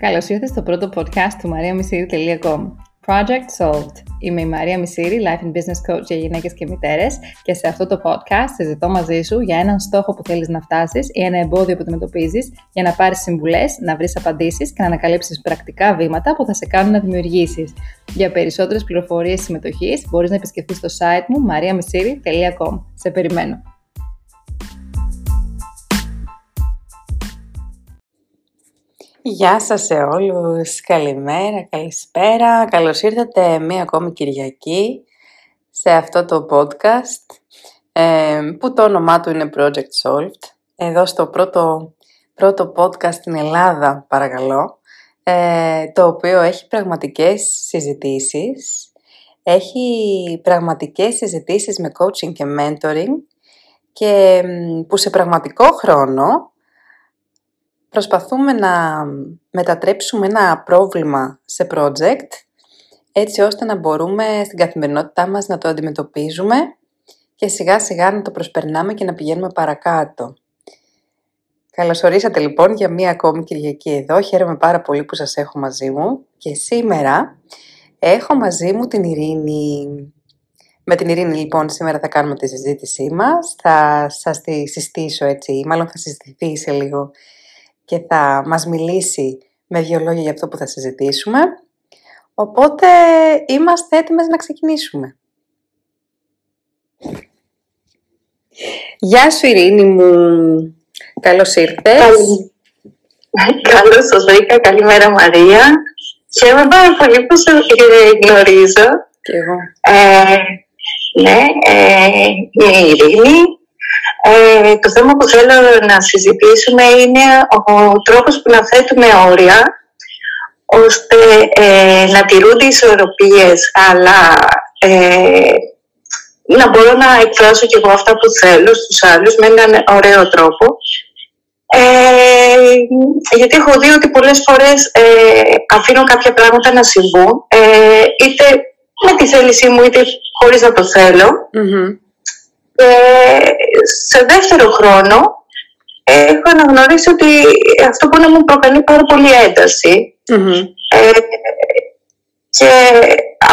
Καλώς ήρθατε στο πρώτο podcast του mariamisiri.com Project Solved. Είμαι η Μαρία Μισήρη, Life and Business Coach για γυναίκες και μητέρες και σε αυτό το podcast συζητώ μαζί σου για έναν στόχο που θέλεις να φτάσεις ή ένα εμπόδιο που αντιμετωπίζεις για να πάρεις συμβουλές, να βρεις απαντήσεις και να ανακαλύψεις πρακτικά βήματα που θα σε κάνουν να δημιουργήσεις. Για περισσότερες πληροφορίες συμμετοχής μπορείς να επισκεφτείς το site μου mariamisiri.com. Σε περιμένω. Γεια σας σε όλους, καλημέρα, καλησπέρα, καλώς ήρθατε μία ακόμη Κυριακή σε αυτό το podcast ε, που το όνομά του είναι Project Solved. Εδώ στο πρώτο, πρώτο podcast στην Ελλάδα παρακαλώ, ε, το οποίο έχει πραγματικές συζητήσεις, έχει πραγματικές συζητήσεις με coaching και mentoring και που σε πραγματικό χρόνο προσπαθούμε να μετατρέψουμε ένα πρόβλημα σε project έτσι ώστε να μπορούμε στην καθημερινότητά μας να το αντιμετωπίζουμε και σιγά σιγά να το προσπερνάμε και να πηγαίνουμε παρακάτω. Καλώς ορίσατε λοιπόν για μία ακόμη Κυριακή εδώ. Χαίρομαι πάρα πολύ που σας έχω μαζί μου και σήμερα έχω μαζί μου την Ειρήνη. Με την Ειρήνη λοιπόν σήμερα θα κάνουμε τη συζήτησή μας, θα σας τη συστήσω έτσι, μάλλον θα συζητηθεί σε λίγο και θα μας μιλήσει με δύο λόγια για αυτό που θα συζητήσουμε. Οπότε είμαστε έτοιμες να ξεκινήσουμε. Γεια σου Ειρήνη μου, καλώς ήρθες. Καλώς σας βρήκα, καλημέρα Μαρία. Χαίρομαι πάρα πολύ που σε γνωρίζω. Και εγώ. Ε, ναι, ε, είμαι η Ειρήνη, ε, το θέμα που θέλω να συζητήσουμε είναι ο τρόπος που να θέτουμε όρια ώστε ε, να τηρούνται οι ισορροπίες αλλά ε, να μπορώ να εκφράσω και εγώ αυτά που θέλω στους άλλους με έναν ωραίο τρόπο. Ε, γιατί έχω δει ότι πολλές φορές ε, αφήνω κάποια πράγματα να συμβούν είτε με τη θέλησή μου είτε χωρίς να το θελω σε δεύτερο χρόνο έχω αναγνωρίσει ότι αυτό μπορεί να μου προκαλεί πάρα πολύ Ε, και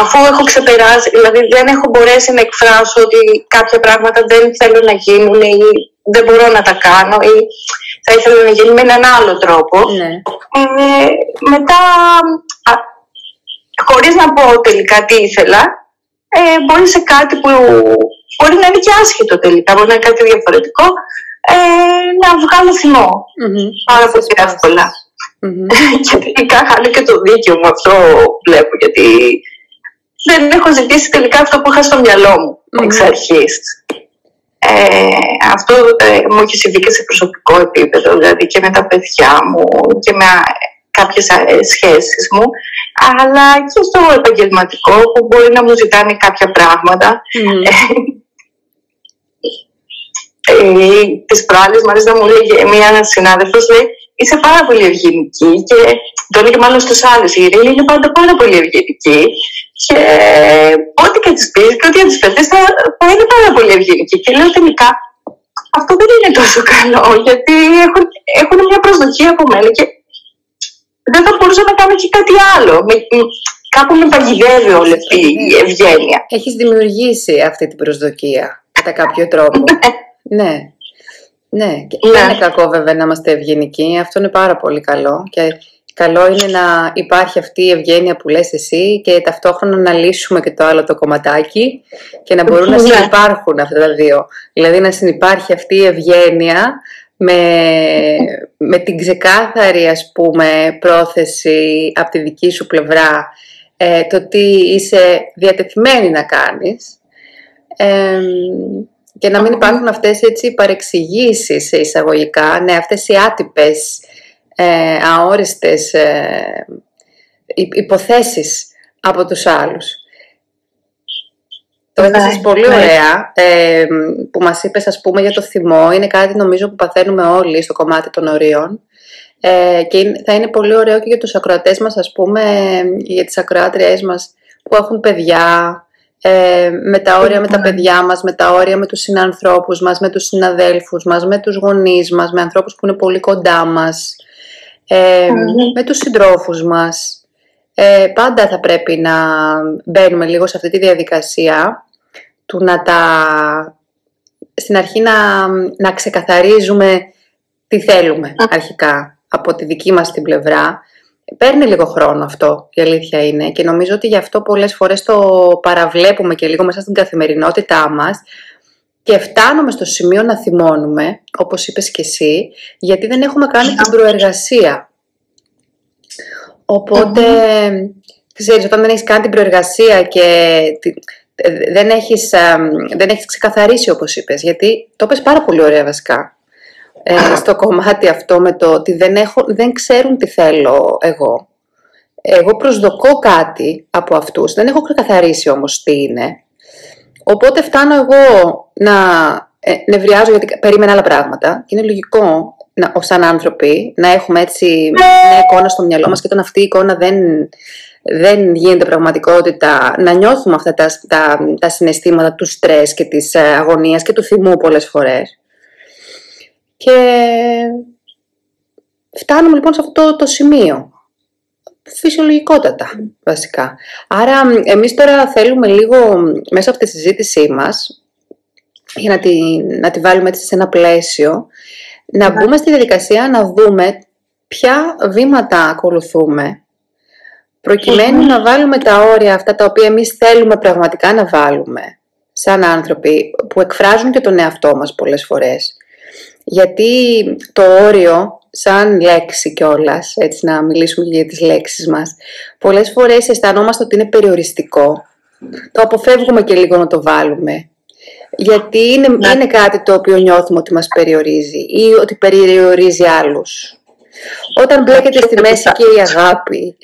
αφού έχω ξεπεράσει, δηλαδή δεν έχω μπορέσει να εκφράσω ότι κάποια πράγματα δεν θέλω να γίνουν ή δεν μπορώ να τα κάνω ή θα ήθελα να γίνουν με έναν άλλο τρόπο. Ναι. Ε, μετά, α, χωρίς να πω τελικά τι ήθελα, ε, μπορεί σε κάτι που μπορεί να είναι και άσχετο τελικά, μπορεί να είναι κάτι διαφορετικό, ε, να βγάλω θυμό. Mm-hmm. Πάρα πολύ εύκολα. Mm-hmm. και τελικά χάνω και το δίκαιο μου αυτό βλέπω, γιατί δεν έχω ζητήσει τελικά αυτό που είχα στο μυαλό μου mm-hmm. εξ αρχής. Ε, αυτό ε, μου έχει συμβεί και σε προσωπικό επίπεδο, δηλαδή και με τα παιδιά μου και με κάποιες ε, σχέσεις μου, αλλά και στο επαγγελματικό που μπορεί να μου ζητάνε κάποια πράγματα. Mm. Ε, τις προάλλες μου αρέσει να μου λέει μία συνάδελφος λέει είσαι πάρα πολύ ευγενική και το λέει και μάλλον στους άλλους η Ειρήνη είναι πάντα πάρα πολύ ευγενική και ό,τι και τις πεις και ό,τι τις πετείς θα, θα είναι πάρα πολύ ευγενική και λέω τελικά αυτό δεν είναι τόσο καλό γιατί έχουν, έχουν μια προσδοκία από μένα και δεν θα μπορούσα να κάνω και κάτι άλλο. Με, κάπου με παγιδεύει όλη αυτή η ευγένεια. Έχεις δημιουργήσει αυτή την προσδοκία κατά κάποιο τρόπο. ναι. ναι. Ναι, και δεν είναι κακό βέβαια να είμαστε ευγενικοί, αυτό είναι πάρα πολύ καλό και καλό είναι να υπάρχει αυτή η ευγένεια που λες εσύ και ταυτόχρονα να λύσουμε και το άλλο το κομματάκι και να μπορούν να ναι. συνεπάρχουν αυτά τα δύο. Δηλαδή να συνεπάρχει αυτή η ευγένεια με, με την ξεκάθαρη ας πούμε πρόθεση από τη δική σου πλευρά ε, το τι είσαι διατεθειμένη να κάνεις και να μην υπάρχουν αυτές έτσι παρεξηγήσεις σε εισαγωγικά, ναι, αυτές οι άτυπες, ε, αόριστες ε, υποθέσεις από τους άλλους. Το έθεσες ναι, πολύ ναι. ωραία ε, που μας είπες ας πούμε για το θυμό. Είναι κάτι νομίζω που παθαίνουμε όλοι στο κομμάτι των ορίων. Ε, και θα είναι πολύ ωραίο και για τους ακροατές μας ας πούμε, για τις ακροάτριές μας που έχουν παιδιά, ε, με τα όρια με τα παιδιά μας, με τα όρια με τους συνανθρώπους μας, με τους συναδέλφους μας, με τους γονείς μας, με ανθρώπους που είναι πολύ κοντά μας. Ε, Με τους συντρόφους μας. Ε, πάντα θα πρέπει να μπαίνουμε λίγο σε αυτή τη διαδικασία του να τα... Στην αρχή να, να ξεκαθαρίζουμε τι θέλουμε αρχικά από τη δική μας την πλευρά. Παίρνει λίγο χρόνο αυτό, η αλήθεια είναι. Και νομίζω ότι γι' αυτό πολλές φορές το παραβλέπουμε και λίγο μέσα στην καθημερινότητά μας και φτάνουμε στο σημείο να θυμώνουμε, όπως είπες και εσύ, γιατί δεν έχουμε κάνει την προεργασία. Οπότε, ξέρεις, όταν δεν έχεις κάνει την προεργασία και δεν έχεις, δεν έχεις ξεκαθαρίσει όπως είπες, γιατί το είπες πάρα πολύ ωραία βασικά, ε, στο κομμάτι αυτό με το ότι δεν, έχω, δεν ξέρουν τι θέλω εγώ. Εγώ προσδοκώ κάτι από αυτούς, δεν έχω ξεκαθαρίσει όμως τι είναι. Οπότε φτάνω εγώ να ε, νευριάζω γιατί περίμενα άλλα πράγματα και είναι λογικό να, σαν άνθρωποι να έχουμε έτσι μια εικόνα στο μυαλό μας και όταν αυτή η εικόνα δεν, δεν γίνεται πραγματικότητα, να νιώθουμε αυτά τα, τα, τα συναισθήματα του στρες και της ε, αγωνίας και του θυμού πολλές φορές. Και φτάνουμε λοιπόν σε αυτό το σημείο. Φυσιολογικότατα, βασικά. Άρα, εμείς τώρα θέλουμε λίγο μέσα από τη συζήτησή μας, για να τη, να τη βάλουμε έτσι σε ένα πλαίσιο, να μπούμε στη διαδικασία να δούμε ποια βήματα ακολουθούμε, να βάλουμε τα όρια αυτά τα οποία εμείς θέλουμε πραγματικά να βάλουμε, σαν άνθρωποι που εκφράζουν και τον εαυτό μας πολλές φορές. Γιατί το όριο, σαν λέξη κιόλας, έτσι να μιλήσουμε για τις λέξεις μας, πολλές φορές αισθανόμαστε ότι είναι περιοριστικό. Το αποφεύγουμε και λίγο να το βάλουμε. Γιατί είναι, είναι κάτι το οποίο νιώθουμε ότι μας περιορίζει ή ότι περιορίζει άλλους. Όταν μπλέκεται στη μέση και η αγάπη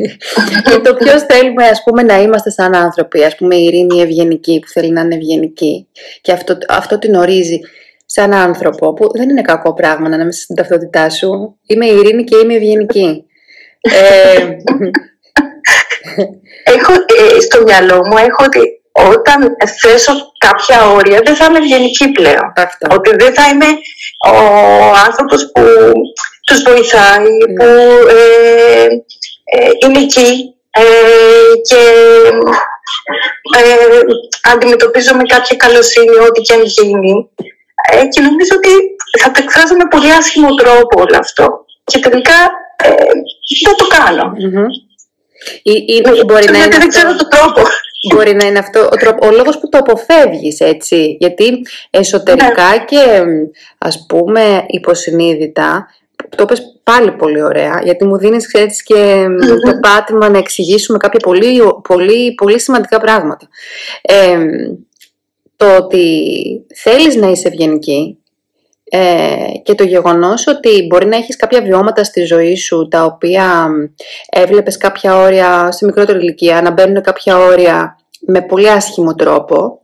και το ποιος θέλουμε ας πούμε να είμαστε σαν άνθρωποι, ας πούμε η ειρήνη ευγενική που θέλει να είναι ευγενική και αυτό, αυτό την ορίζει σαν άνθρωπο, που δεν είναι κακό πράγμα να είμαι στην ταυτότητά σου. Είμαι ειρήνη και είμαι ευγενική. ε, έχω, ε, στο μυαλό μου έχω ότι όταν θέσω κάποια όρια δεν θα είμαι ευγενική πλέον. Αυτό. Ότι δεν θα είμαι ο άνθρωπος που τους βοηθάει, ναι. που ε, ε, είναι εκεί ε, και ε, αντιμετωπίζω με κάποια καλοσύνη ό,τι και αν γίνει. Ε, και νομίζω ότι θα το εκφράζω με πολύ άσχημο τρόπο όλο αυτό. Και τελικά ε, δεν το κάνω. Mm-hmm. Ή, ή, ε, μπορεί να είναι δεν ξέρω το τρόπο. Μπορεί να είναι αυτό ο, τρόπο, ο λόγος που το αποφεύγεις, έτσι. Γιατί εσωτερικά ναι. και ας πούμε υποσυνείδητα, το είπες πάλι πολύ ωραία, γιατί μου δίνεις έτσι και το πάτημα να εξηγήσουμε κάποια πολύ, πολύ, πολύ σημαντικά πράγματα. Ε, το ότι θέλεις να είσαι ευγενική ε, και το γεγονός ότι μπορεί να έχεις κάποια βιώματα στη ζωή σου τα οποία έβλεπες κάποια όρια σε μικρότερη ηλικία, να μπαίνουν κάποια όρια με πολύ άσχημο τρόπο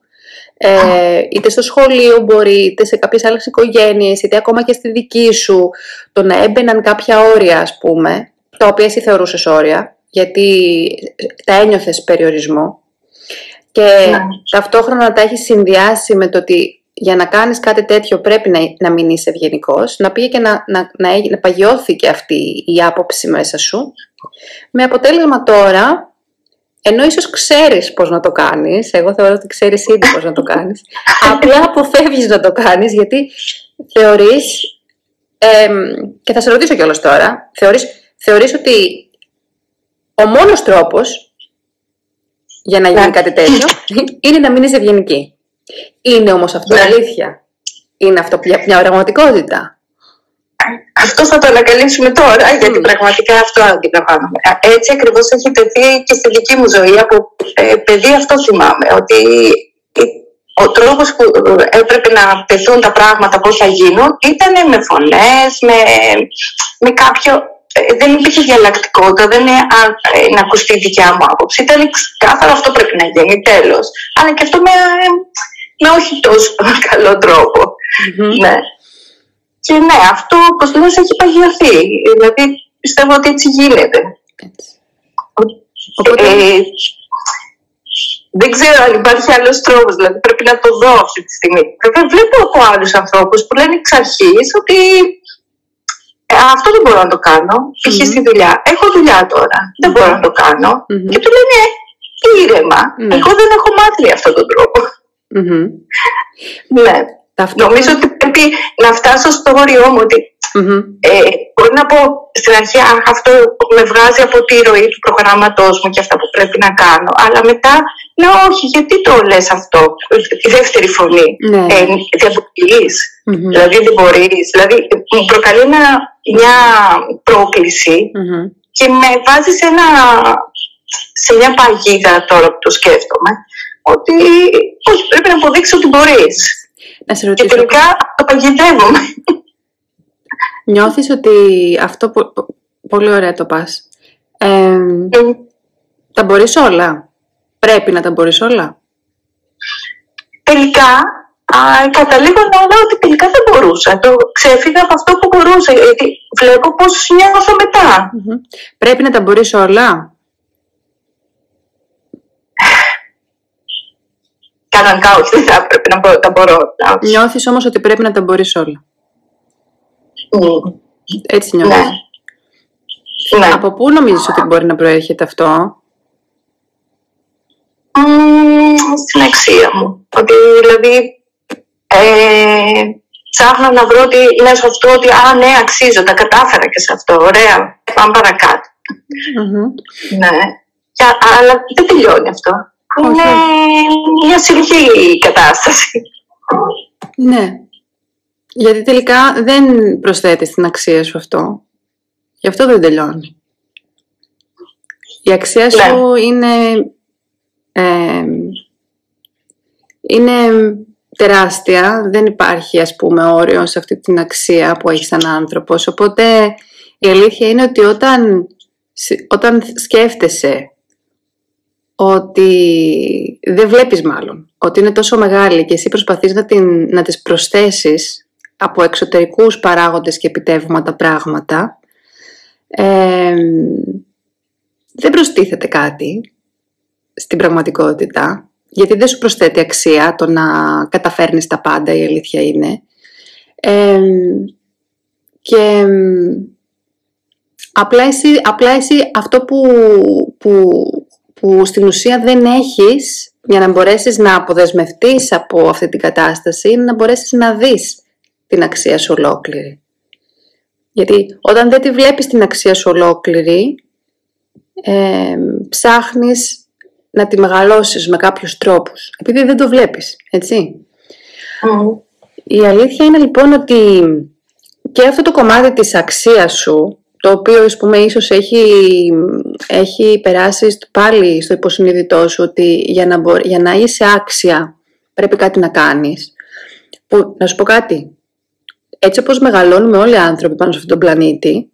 ε, είτε στο σχολείο μπορεί, είτε σε κάποιες άλλες οικογένειες, είτε ακόμα και στη δική σου, το να έμπαιναν κάποια όρια ας πούμε, τα οποία εσύ θεωρούσες όρια, γιατί τα ένιωθες περιορισμό και ναι. ταυτόχρονα να τα έχεις συνδυάσει με το ότι για να κάνεις κάτι τέτοιο πρέπει να, να μην είσαι ευγενικός, να πήγε και να, να, να, να παγιώθηκε αυτή η άποψη μέσα σου. Με αποτέλεσμα τώρα, ενώ ίσως ξέρεις πώς να το κάνεις, εγώ θεωρώ ότι ξέρεις ήδη πώς να το κάνεις, απλά αποφεύγεις να το κάνεις γιατί θεωρείς, και θα σε ρωτήσω κιόλας τώρα, θεωρείς, θεωρείς ότι ο μόνος τρόπος για να γίνει κάτι τέτοιο, είναι να μην είσαι ευγενική. Είναι όμως αυτό ναι. αλήθεια. Είναι αυτό πια μια πραγματικότητα. Αυτό θα το ανακαλύψουμε τώρα, γιατί πραγματικά αυτό αντιλαμβάνομαι. Έτσι ακριβώς έχει τεθεί και στη δική μου ζωή. Από ε, παιδί αυτό θυμάμαι, ότι ο τρόπος που έπρεπε να τεθούν τα πράγματα πώς θα γίνουν ήταν με φωνές, με, με κάποιο ε, δεν υπήρχε διαλλακτικότητα, δεν είναι ε, να ακουστεί η δικιά μου άποψη. Ήταν ξεκάθαρο αυτό πρέπει να γίνει, τέλος. Αλλά και αυτό με, με όχι τόσο καλό Ναι. Και ναι, αυτό όπω λες έχει παγιωθεί. Δηλαδή πιστεύω ότι έτσι γίνεται. Ε, δεν ξέρω αν υπάρχει άλλος τρόπος, δηλαδή πρέπει να το δω αυτή τη στιγμή. Βέβαια, βλέπω από άλλους ανθρώπους που λένε εξ αρχής ότι αυτό δεν μπορώ να το κάνω. Π.χ. στη δουλειά. Έχω δουλειά τώρα. Δεν μπορώ να το κάνω. Και του λένε ήρεμα. Ναι. Εγώ δεν έχω μάθει αυτόν τον τρόπο. Ναι. Νομίζω ότι πρέπει να φτάσω στο όριό μου ότι ε, μπορεί να πω στην αρχή αυτό με βγάζει από τη ροή του προγράμματός μου και αυτά που πρέπει να κάνω. Αλλά μετά, ναι όχι, γιατί το λες αυτό, τη δεύτερη φωνή. Ναι. Ε, δεν δηλαδή δεν μπορείς. Δηλαδή μου προκαλεί μια προκληση και με βάζει σε, ένα, σε μια παγίδα τώρα που το σκέφτομαι ότι όχι, πρέπει να αποδείξει ότι μπορείς. Να σε ρωτήσω. Και τελικά το παγιδεύομαι. Νιώθεις ότι αυτό πολύ ωραία το πας. Ε, Τα μπορείς όλα; Πρέπει να τα μπορείς όλα; Τελικά, α, καταλήγω να λέω ότι τελικά δεν μπορούσα. Το ξέφυγα από αυτό που μπορούσα, γιατί βλέπω πώς νιώθω Πρέπει να τα μπορείς όλα; Κανονικά όχι, δεν θα έπρεπε να τα μπορώ. Νιώθεις όμως ότι πρέπει να τα μπορείς όλα; Έτσι νιώθεις. Ναι. ναι. Από πού νομίζεις ότι μπορεί να προέρχεται αυτό; στην αξία μου. Ότι δηλαδή ε, ψάχνω να βρω ότι μέσω αυτού ότι α, ναι, αξίζω, τα κατάφερα και σε αυτό. Ωραία, πάμε Ναι. Και, αλλά δεν τελειώνει αυτό. Είναι μια συνεχή κατάσταση. Ναι. Γιατί τελικά δεν προσθέτεις την αξία σου αυτό. Γι' αυτό δεν τελειώνει. Η αξία σου ναι. είναι, ε, είναι τεράστια. Δεν υπάρχει ας πούμε όριο σε αυτή την αξία που έχεις σαν άνθρωπος. Οπότε η αλήθεια είναι ότι όταν, όταν σκέφτεσαι ότι δεν βλέπεις μάλλον, ότι είναι τόσο μεγάλη και εσύ προσπαθείς να, την, να τις προσθέσεις από εξωτερικούς παράγοντες και επιτεύγματα πράγματα, δεν προστίθεται κάτι στην πραγματικότητα, γιατί δεν σου προσθέτει αξία το να καταφέρνεις τα πάντα, η αλήθεια είναι. και απλά εσύ, απλά εσύ αυτό που, που, που στην ουσία δεν έχεις για να μπορέσεις να αποδεσμευτείς από αυτή την κατάσταση είναι να μπορέσεις να δεις την αξία σου ολόκληρη. Γιατί όταν δεν τη βλέπεις την αξία σου ολόκληρη, ε, ψάχνεις να τη μεγαλώσεις με κάποιους τρόπους, επειδή δεν το βλέπεις, έτσι. Η αλήθεια είναι λοιπόν ότι και αυτό το κομμάτι της αξίας σου, το οποίο ας πούμε ίσως έχει, έχει περάσει πάλι στο υποσυνείδητό σου ότι για να, για να είσαι άξια πρέπει κάτι να κάνεις. Που, να σου πω κάτι, έτσι όπως μεγαλώνουμε όλοι οι άνθρωποι πάνω σε αυτόν τον πλανήτη,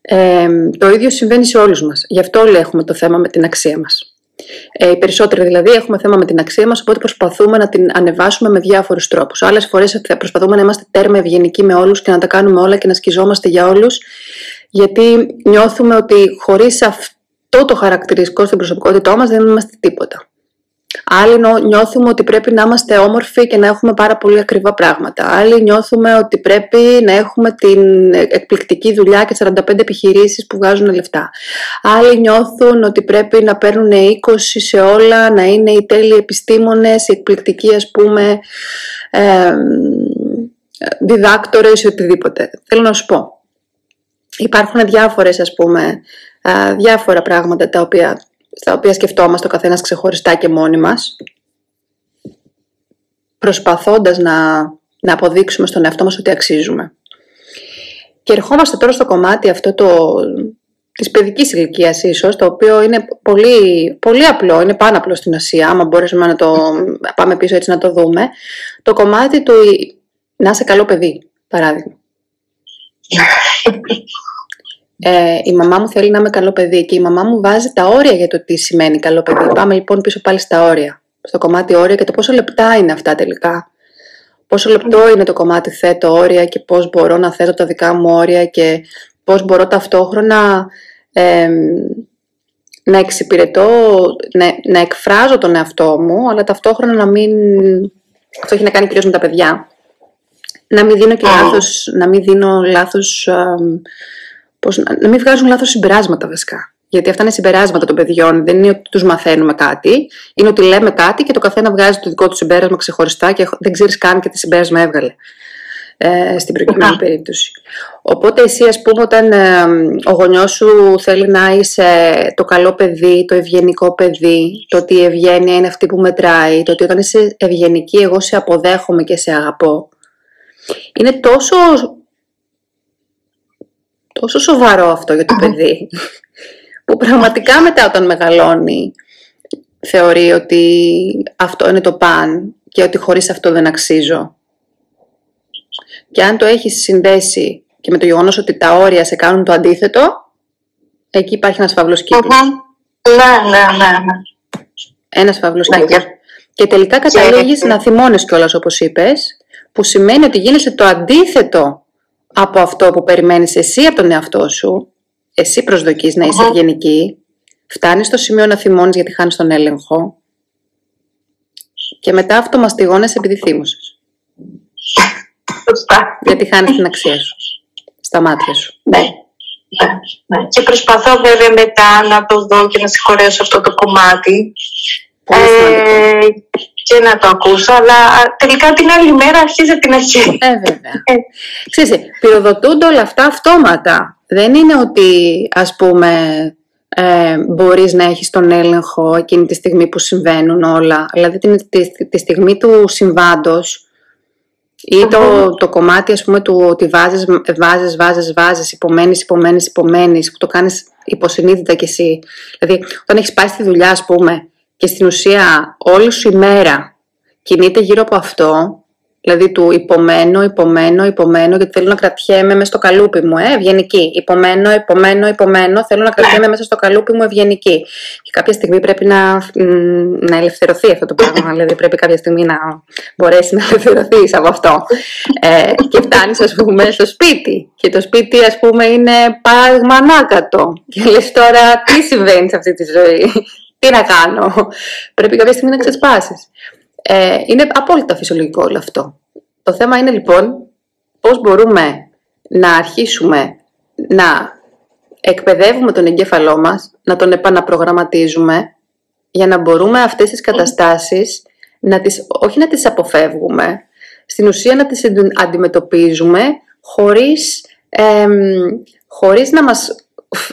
ε, το ίδιο συμβαίνει σε όλους μας. Γι' αυτό όλοι έχουμε το θέμα με την αξία μας. Ε, οι περισσότεροι δηλαδή έχουμε θέμα με την αξία μας, οπότε προσπαθούμε να την ανεβάσουμε με διάφορους τρόπους. Άλλες φορές προσπαθούμε να είμαστε τέρμα ευγενικοί με όλους και να τα κάνουμε όλα και να σκιζόμαστε για όλους, γιατί νιώθουμε ότι χωρίς αυτό το χαρακτηριστικό στην προσωπικότητά μας δεν είμαστε τίποτα. Άλλοι νιώθουμε ότι πρέπει να είμαστε όμορφοι και να έχουμε πάρα πολύ ακριβά πράγματα. Άλλοι νιώθουμε ότι πρέπει να έχουμε την εκπληκτική δουλειά και 45 επιχειρήσεις που βγάζουν λεφτά. Άλλοι νιώθουν ότι πρέπει να παίρνουν 20 σε όλα, να είναι οι τέλειοι επιστήμονες, οι εκπληκτικοί ας πούμε ε, διδάκτορες ή οτιδήποτε. Θέλω να σου πω. Υπάρχουν διάφορες ας πούμε, διάφορα πράγματα τα οποία στα οποία σκεφτόμαστε ο καθένας ξεχωριστά και μόνοι μας, προσπαθώντας να, να αποδείξουμε στον εαυτό μας ότι αξίζουμε. Και ερχόμαστε τώρα στο κομμάτι αυτό το, της παιδικής ηλικίας ίσως, το οποίο είναι πολύ, πολύ απλό, είναι πάνω απλό στην Ασία, άμα μπορέσουμε να το πάμε πίσω έτσι να το δούμε. Το κομμάτι του να είσαι καλό παιδί, παράδειγμα. Ε, η μαμά μου θέλει να είμαι καλό παιδί και η μαμά μου βάζει τα όρια για το τι σημαίνει καλό παιδί. Πάμε λοιπόν πίσω πάλι στα όρια. Στο κομμάτι όρια και το πόσο λεπτά είναι αυτά τελικά. Πόσο λεπτό είναι το κομμάτι θέτω όρια και πώς μπορώ να θέτω τα δικά μου όρια και πώς μπορώ ταυτόχρονα ε, να εξυπηρετώ, να, να εκφράζω τον εαυτό μου, αλλά ταυτόχρονα να μην... Αυτό έχει να κάνει κυρίως με τα παιδιά. να μην δίνω και λάθος, να μην δίνω λάθος, πώς, να μην βγάζουν λάθος συμπεράσματα βασικά. Γιατί αυτά είναι συμπεράσματα των παιδιών. Δεν είναι ότι τους μαθαίνουμε κάτι. Είναι ότι λέμε κάτι και το καθένα βγάζει το δικό του συμπέρασμα ξεχωριστά και δεν ξέρεις καν και τι συμπέρασμα έβγαλε. Ε, στην προκειμένη περίπτωση. Οπότε εσύ ας πούμε όταν ε, ο γονιός σου θέλει να είσαι το καλό παιδί, το ευγενικό παιδί, το ότι η ευγένεια είναι αυτή που μετράει, το ότι όταν είσαι ευγενική εγώ σε αποδέχομαι και σε αγαπώ, είναι τόσο, τόσο σοβαρό αυτό για το παιδί, που πραγματικά μετά όταν μεγαλώνει θεωρεί ότι αυτό είναι το παν και ότι χωρίς αυτό δεν αξίζω. Και αν το έχεις συνδέσει και με το γεγονός ότι τα όρια σε κάνουν το αντίθετο, εκεί υπάρχει ένας φαύλος κύκλος. Ναι, ναι, ναι, ναι. Ένας φαύλος ναι, κύκλος. Και τελικά καταλήγεις να θυμώνεις κιόλας, όπως είπες, που σημαίνει ότι γίνεσαι το αντίθετο από αυτό που περιμένεις εσύ από τον εαυτό σου. Εσύ προσδοκείς να είσαι ευγενική. Φτάνεις στο σημείο να θυμώνεις γιατί χάνεις τον έλεγχο. Και μετά αυτό μαστιγώνεσαι επειδή θύμωσες. Σωστά. Γιατί χάνεις την αξία σου. Στα μάτια σου. Ναι. ναι. ναι. Και προσπαθώ βέβαια μετά να το δω και να συγχωρέσω αυτό το κομμάτι. Ε, και να το ακούσω, αλλά τελικά την άλλη μέρα αρχίζει την αρχή. Ε, βέβαια. Ε. Ξέρετε, πυροδοτούνται όλα αυτά αυτόματα. Δεν είναι ότι, ας πούμε, ε, μπορείς να έχεις τον έλεγχο εκείνη τη στιγμή που συμβαίνουν όλα. Δηλαδή, τη, τη, τη στιγμή του συμβάντος, ή το, το κομμάτι ας πούμε του ότι βάζεις, βάζεις, βάζεις, βάζεις, υπομένεις, υπομένεις, υπομένεις, που το κάνεις υποσυνείδητα κι εσύ. Δηλαδή όταν έχεις πάει στη δουλειά ας πούμε και στην ουσία όλη σου η μέρα κινείται γύρω από αυτό, Δηλαδή του υπομένω, υπομένω, υπομένω, γιατί θέλω να κρατιέμαι μέσα στο καλούπι μου, ε, ευγενική. Υπομένω, υπομένω, υπομένω, θέλω να κρατιέμαι μέσα στο καλούπι μου ευγενική. Και κάποια στιγμή πρέπει να, να ελευθερωθεί αυτό το πράγμα. δηλαδή πρέπει κάποια στιγμή να μπορέσει να ελευθερωθείς από αυτό. Ε, και φτάνεις, ας πούμε, στο σπίτι. Και το σπίτι, ας πούμε, είναι παράδειγμα ανάκατο. Και λες τώρα, τι συμβαίνει σε αυτή τη ζωή; Τι να κάνω; Πρέπει κάποια στιγμή να ξεσπάσεις. Ε, είναι απόλυτα φυσιολογικό όλο αυτό. Το θέμα είναι λοιπόν πώς μπορούμε να αρχίσουμε να εκπαιδεύουμε τον εγκέφαλό μας, να τον επαναπρογραμματίζουμε για να μπορούμε αυτές τις καταστάσεις να τις, όχι να τις αποφεύγουμε, στην ουσία να τις αντιμετωπίζουμε χωρίς, χωρίς να μας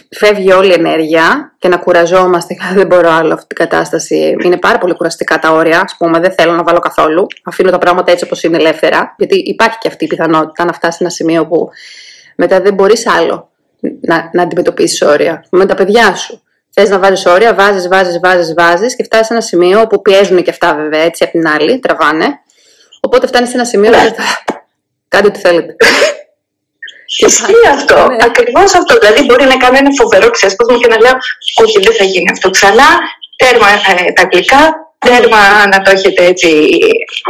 φεύγει όλη η ενέργεια και να κουραζόμαστε και δεν μπορώ άλλο αυτή την κατάσταση. Είναι πάρα πολύ κουραστικά τα όρια. Α πούμε, δεν θέλω να βάλω καθόλου. Αφήνω τα πράγματα έτσι όπως είναι ελεύθερα. Γιατί υπάρχει και αυτή η πιθανότητα να φτάσει σε ένα σημείο που μετά δεν μπορείς άλλο να, να αντιμετωπίσεις όρια. Με τα παιδιά σου. Θες να βάζεις όρια, βάζεις, βάζεις, βάζεις, βάζεις και φτάσεις σε ένα σημείο που πιέζουν και αυτά βέβαια έτσι απ' την άλλη, τραβάνε. Οπότε φτάνεις σε ένα σημείο που. Κάντε ό,τι θέλετε. Ισχύει αυτό. Ναι. Ακριβώς αυτό. Δηλαδή, μπορεί να κάνω ένα φοβερό ξέσπασμα και να λέω: Όχι, δεν θα γίνει αυτό ξανά. Τέρμα ε, τα αγγλικά, τέρμα να το έχετε έτσι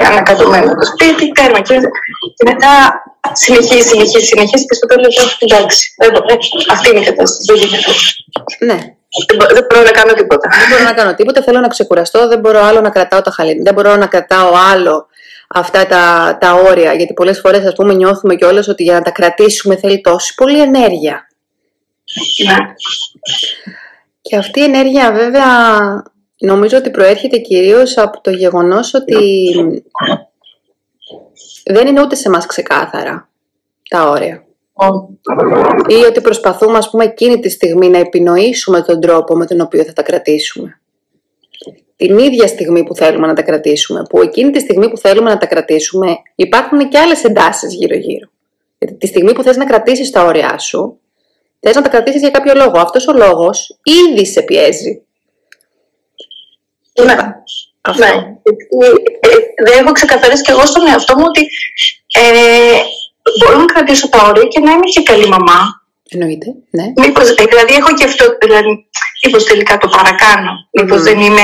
ανακατωμένο το σπίτι, τέρμα. Και, και μετά συνεχίζει, συνεχίζει, συνεχίζει και στο τέλος λέω: Εντάξει, ε, αυτή είναι η κατάσταση. Δεν γίνεται. Ναι. Δεν μπορώ να κάνω τίποτα. Δεν μπορώ να κάνω τίποτα. Θέλω να ξεκουραστώ. Δεν μπορώ άλλο να κρατάω τα χαλίνια. Δεν μπορώ να κρατάω άλλο αυτά τα, τα όρια, γιατί πολλές φορές ας πούμε νιώθουμε κιόλας ότι για να τα κρατήσουμε θέλει τόση πολύ ενέργεια. Ναι. Και αυτή η ενέργεια βέβαια νομίζω ότι προέρχεται κυρίως από το γεγονός ότι δεν είναι ούτε σε μας ξεκάθαρα τα όρια. Ή ότι προσπαθούμε ας πούμε εκείνη τη στιγμή να επινοήσουμε τον τρόπο με τον οποίο θα τα κρατήσουμε την ίδια στιγμή που θέλουμε να τα κρατήσουμε, που εκείνη τη στιγμή που θέλουμε να τα κρατήσουμε υπάρχουν και άλλες εντάσεις γύρω-γύρω. Γιατί τη στιγμή που θες να κρατήσεις τα όρια σου, θες να τα κρατήσεις για κάποιο λόγο. Αυτός ο λόγος ήδη σε πιέζει. Ναι. Αυτό. Ναι. Ε, ε, δεν έχω ξεκαθαρίσει και εγώ στον εαυτό μου ότι ε, μπορώ να κρατήσω τα όρια και να είμαι και καλή μαμά. Εννοείται, ναι. Μήπως, δηλαδή έχω και αυτό, δηλαδή, μήπως τελικά το παρακάνω, μήπως δεν είμαι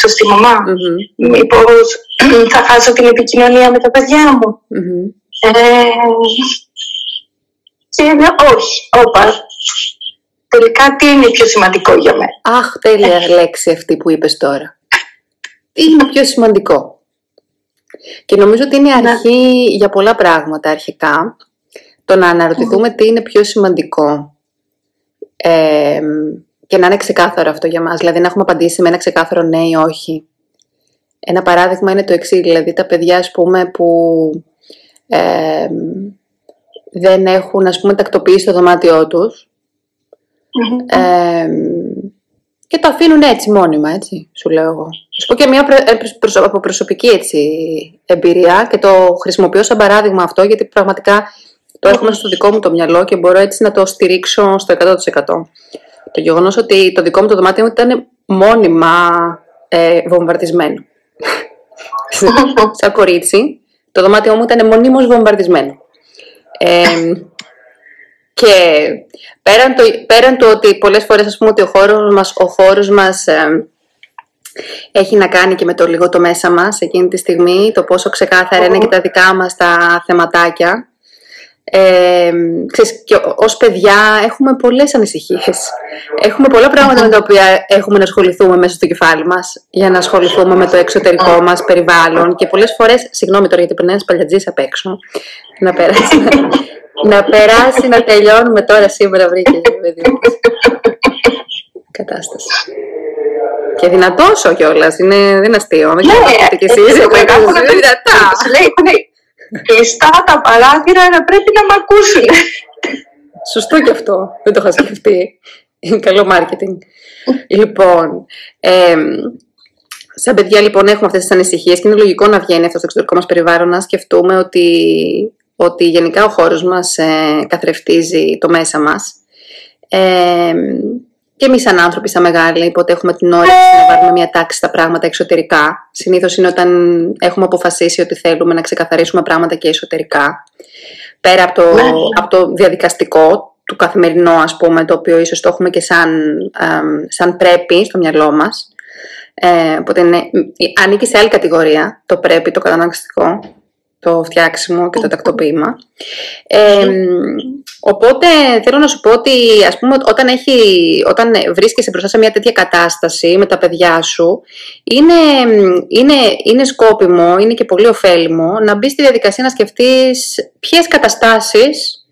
σωστή μαμά, mm-hmm. μήπως θα χάσω την επικοινωνία με τα παιδιά μου. Mm-hmm. Ε, και ναι, όχι, όπα, τελικά τι είναι πιο σημαντικό για μένα; Αχ, τέλεια λέξη αυτή που είπες τώρα. Τι είναι πιο σημαντικό; Και νομίζω ότι είναι ναι. αρχή για πολλά πράγματα αρχικά. Το να αναρωτηθούμε τι είναι πιο σημαντικό. Ε, και να είναι ξεκάθαρο αυτό για μας. Δηλαδή να έχουμε απαντήσει με ένα ξεκάθαρο ναι ή όχι. Ένα παράδειγμα είναι το εξής, δηλαδή τα παιδιά ας πούμε που ε, δεν έχουν ας πούμε τακτοποιήσει το δωμάτιό τους και το αφήνουν έτσι μόνιμα, έτσι, σου λέω εγώ. Σου πω και μια ε, από προσωπική έτσι, εμπειρία και το χρησιμοποιώ σαν παράδειγμα αυτό γιατί πραγματικά το έχουμε στο δικό μου το μυαλό και μπορώ έτσι να το στηρίξω στο 100%. Το γεγονός ότι το δικό μου το δωμάτιο μου ήταν μόνιμα ε, βομβαρδισμένο. σαν κορίτσι, το δωμάτιο μου ήταν μονίμως βομβαρδισμένο. Ε, και πέραν το, πέραν το ότι πολλές φορές ας πούμε ότι ο χώρος μας, ο χώρος μας έχει να κάνει και με το λίγο το μέσα μας εκείνη τη στιγμή, το πόσο ξεκάθαρα είναι και τα δικά μας τα θεματάκια. Ε, ξέρεις, και ως παιδιά έχουμε πολλές ανησυχίες. Έχουμε πολλά πράγματα με τα οποία έχουμε να ασχοληθούμε μέσα στο κεφάλι μας για να ασχοληθούμε με το εξωτερικό μας περιβάλλον και πολλές φορές, συγγνώμη τώρα γιατί περνάει ένας παλιατζής απ' έξω, να περάσει, να περάσει, να τελειώνουμε τώρα σήμερα βρήκε παιδί Κατάσταση. Και δυνατός ο κιόλας. Είναι, δεν είναι αστείο. Δεν ξέρω τι και εσείς. Είναι δυνατά. Λέει, κλειστά τα παράθυρα να πρέπει να με ακούσουν. Σωστό κι αυτό. Δεν το είχα σκεφτεί. Είναι καλό μάρκετινγκ. λοιπόν, ε, σαν παιδιά λοιπόν έχουμε αυτές τις ανησυχίες και είναι λογικό να βγαίνει αυτός στο εξωτερικός μας περιβάλλον να σκεφτούμε ότι ότι γενικά ο χώρος μας ε, καθρεφτίζει το μέσα μας. Ε, και εμείς, σαν άνθρωποι, σαν μεγάλοι, οπότε έχουμε την όρεξη να βάλουμε μια τάξη στα πράγματα εξωτερικά. Συνήθως είναι όταν έχουμε αποφασίσει ότι θέλουμε να ξεκαθαρίσουμε πράγματα και εσωτερικά. Πέρα από το, ναι. από το διαδικαστικό, του καθημερινό, ας πούμε, το οποίο ίσως το έχουμε και σαν, σαν πρέπει στο μυαλό μας. Ε, οπότε είναι, ανήκει σε άλλη κατηγορία, το πρέπει, το καταναγκαστικό το φτιάξιμο και το τακτοποίημα. Ε, οπότε θέλω να σου πω ότι ας πούμε όταν, έχει, όταν βρίσκεσαι μπροστά σε μια τέτοια κατάσταση με τα παιδιά σου είναι, είναι, είναι σκόπιμο, είναι και πολύ ωφέλιμο να μπεις στη διαδικασία να σκεφτείς ποιες καταστάσεις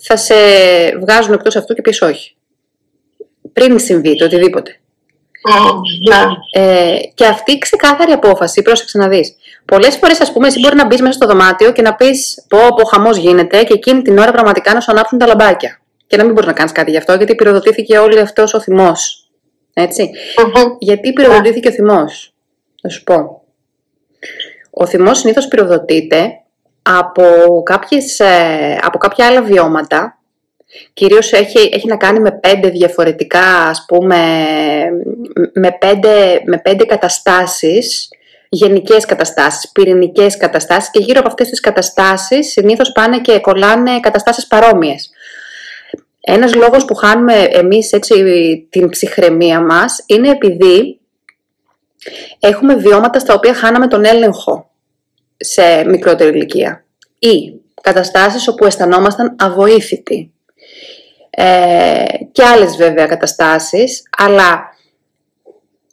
θα σε βγάζουν εκτός αυτού και ποιες όχι. Πριν συμβεί το οτιδήποτε. Ναι. Ε, και αυτή η ξεκάθαρη απόφαση, πρόσεξε να δεις. Πολλές φορές, ας πούμε, εσύ μπορεί να μπεις μέσα στο δωμάτιο και να πεις: Πω, πω, χαμός γίνεται, και εκείνη την ώρα πραγματικά να σου ανάψουν τα λαμπάκια. Και να μην μπορείς να κάνεις κάτι γι' αυτό, γιατί πυροδοτήθηκε όλο αυτός ο θυμός. Έτσι. Γιατί πυροδοτήθηκε ο θυμός, θα σου πω. Ο θυμός συνήθως πυροδοτείται από, κάποιες, ε, από κάποια άλλα βιώματα Κυρίως έχει, έχει να κάνει με πέντε διαφορετικά, ας πούμε, με πέντε, με πέντε καταστάσεις, γενικές καταστάσεις, πυρηνικές καταστάσεις και γύρω από αυτές τις καταστάσεις συνήθως πάνε και κολλάνε καταστάσεις παρόμοιες. Ένας λόγος που χάνουμε εμείς έτσι την ψυχραιμία μας είναι επειδή έχουμε βιώματα στα οποία χάναμε τον έλεγχο σε μικρότερη ηλικία ή καταστάσεις όπου αισθανόμασταν αβοήθητοι ε, και άλλες βέβαια καταστάσεις, αλλά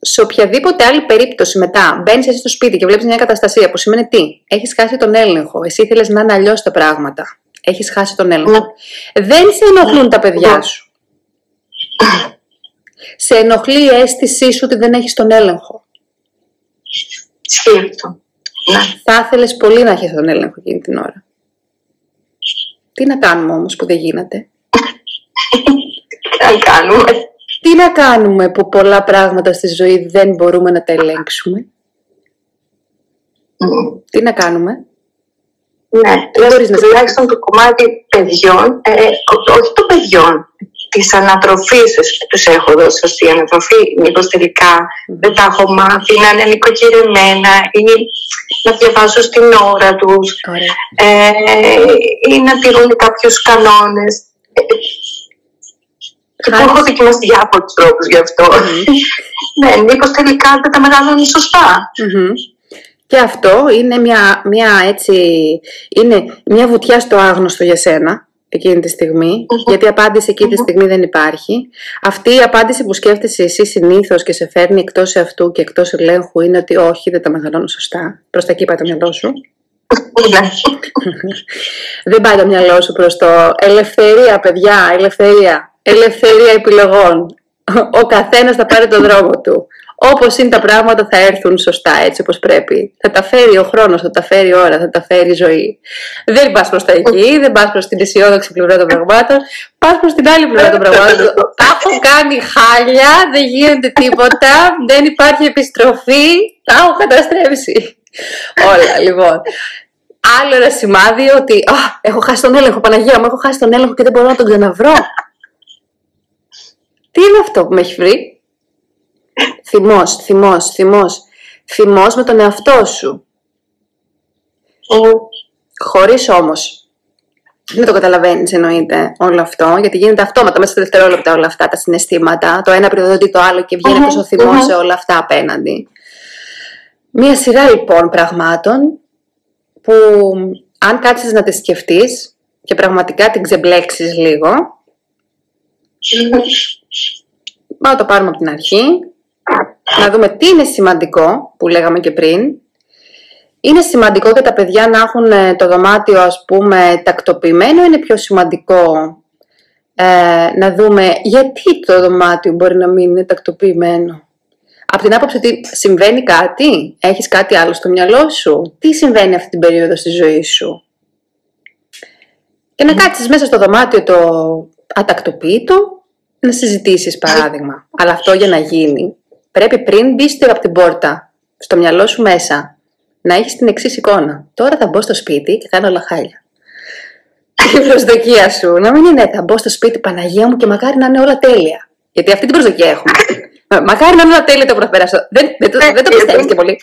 σε οποιαδήποτε άλλη περίπτωση μετά μπαίνεις εσύ στο σπίτι και βλέπεις μια καταστασία που σημαίνει τι, έχεις χάσει τον έλεγχο, εσύ ήθελες να είναι αλλιώς τα πράγματα, έχεις χάσει τον έλεγχο. Ναι. Δεν σε ενοχλούν τα παιδιά ναι. σου. σε ενοχλεί η αίσθησή σου ότι δεν έχεις τον έλεγχο. Σκέφτο. Ναι. Θα ήθελες πολύ να έχεις τον έλεγχο εκείνη την ώρα. Τι να κάνουμε όμως που δεν γίνεται; Τι να κάνουμε. Τι να κάνουμε που πολλά πράγματα στη ζωή δεν μπορούμε να τα ελέγξουμε; Τι να κάνουμε; Ναι, τουλάχιστον το κομμάτι παιδιών, ε, όχι το παιδιών, της ανατροφής τους έχω δώσει αυτή η ανατροφή. Μήπως τελικά δεν τα έχω μάθει να είναι νοικοκυρεμένα ή να διαβάζω στην ώρα τους ε, ή να τηρούν κάποιους κανόνες. Και που έχω δοκιμάσει διάφορου τρόπους γι' αυτό. ναι, μήπως τελικά δεν τα μεγαλώνει Και αυτό είναι μια, μια, έτσι, είναι μια βουτιά στο άγνωστο για σένα. εκείνη τη στιγμη γιατί η απάντηση εκείνη τη στιγμή δεν υπάρχει. Αυτή η απάντηση που σκέφτεσαι εσύ συνήθως και σε φέρνει εκτός αυτού και εκτός ελέγχου είναι ότι όχι, δεν τα μεγαλώνω σωστά. Προς τα εκεί πάει το μυαλό σου. Ναι. δεν πάει το μυαλό σου προς το ελευθερία, παιδιά, ελευθερία. Ελευθερία επιλογών. Ο καθένας θα πάρει το δρόμο του όπως είναι τα πράγματα θα έρθουν σωστά έτσι όπως πρέπει. Θα τα φέρει ο χρόνος, θα τα φέρει η ώρα, θα τα φέρει η ζωή. Δεν πας προς τα εκεί, δεν πας προς την αισιόδοξη πλευρά των πραγμάτων, πας προς την άλλη πλευρά των πραγμάτων. Τα έχω κάνει χάλια, δεν γίνεται τίποτα, δεν υπάρχει επιστροφή, τα έχω καταστρέψει. Όλα λοιπόν. Άλλο ένα σημάδι ότι έχω χάσει τον έλεγχο, Παναγία μου, έχω χάσει τον έλεγχο και δεν μπορώ να τον ξαναβρω. Τι είναι αυτό που με έχει βρει, Θυμός, θυμός, θυμός. Θυμός με τον εαυτό σου. Mm. Χωρίς όμως δεν το καταλαβαίνεις, εννοείται όλο αυτό, γιατί γίνεται αυτόματα μέσα στα δευτερόλεπτα όλα αυτά τα συναισθήματα. Το ένα πυροδοτεί το άλλο και βγαίνει τόσο θυμός σε όλα αυτά απέναντι. Μία σειρά λοιπόν πραγμάτων που αν κάτσεις να τις σκεφτείς και πραγματικά την ξεμπλέξεις λίγο, να το πάρουμε από την αρχή να δούμε τι είναι σημαντικό, που λέγαμε και πριν. Είναι σημαντικό για τα παιδιά να έχουν ε, το δωμάτιο, ας πούμε, τακτοποιημένο. Είναι πιο σημαντικό ε, να δούμε γιατί το δωμάτιο μπορεί να μην είναι τακτοποιημένο. Από την άποψη ότι συμβαίνει κάτι, έχεις κάτι άλλο στο μυαλό σου. Τι συμβαίνει αυτή την περίοδο στη ζωή σου; Και να κάτσεις μέσα στο δωμάτιο το ατακτοποιητό, να συζητήσεις παράδειγμα. Αλλά αυτό για να γίνει Πρέπει πριν μπει από την πόρτα, στο μυαλό σου μέσα, να έχει την εξή εικόνα. Τώρα θα μπω στο σπίτι και θα είναι όλα χάλια. η προσδοκία σου να μην είναι θα μπω στο σπίτι Παναγία μου και μακάρι να είναι όλα τέλεια. Γιατί αυτή την προσδοκία έχουμε. μακάρι να είναι όλα τέλεια το που θα περάσω. Δεν, δεν, δεν, δεν το πιστεύει και πολύ.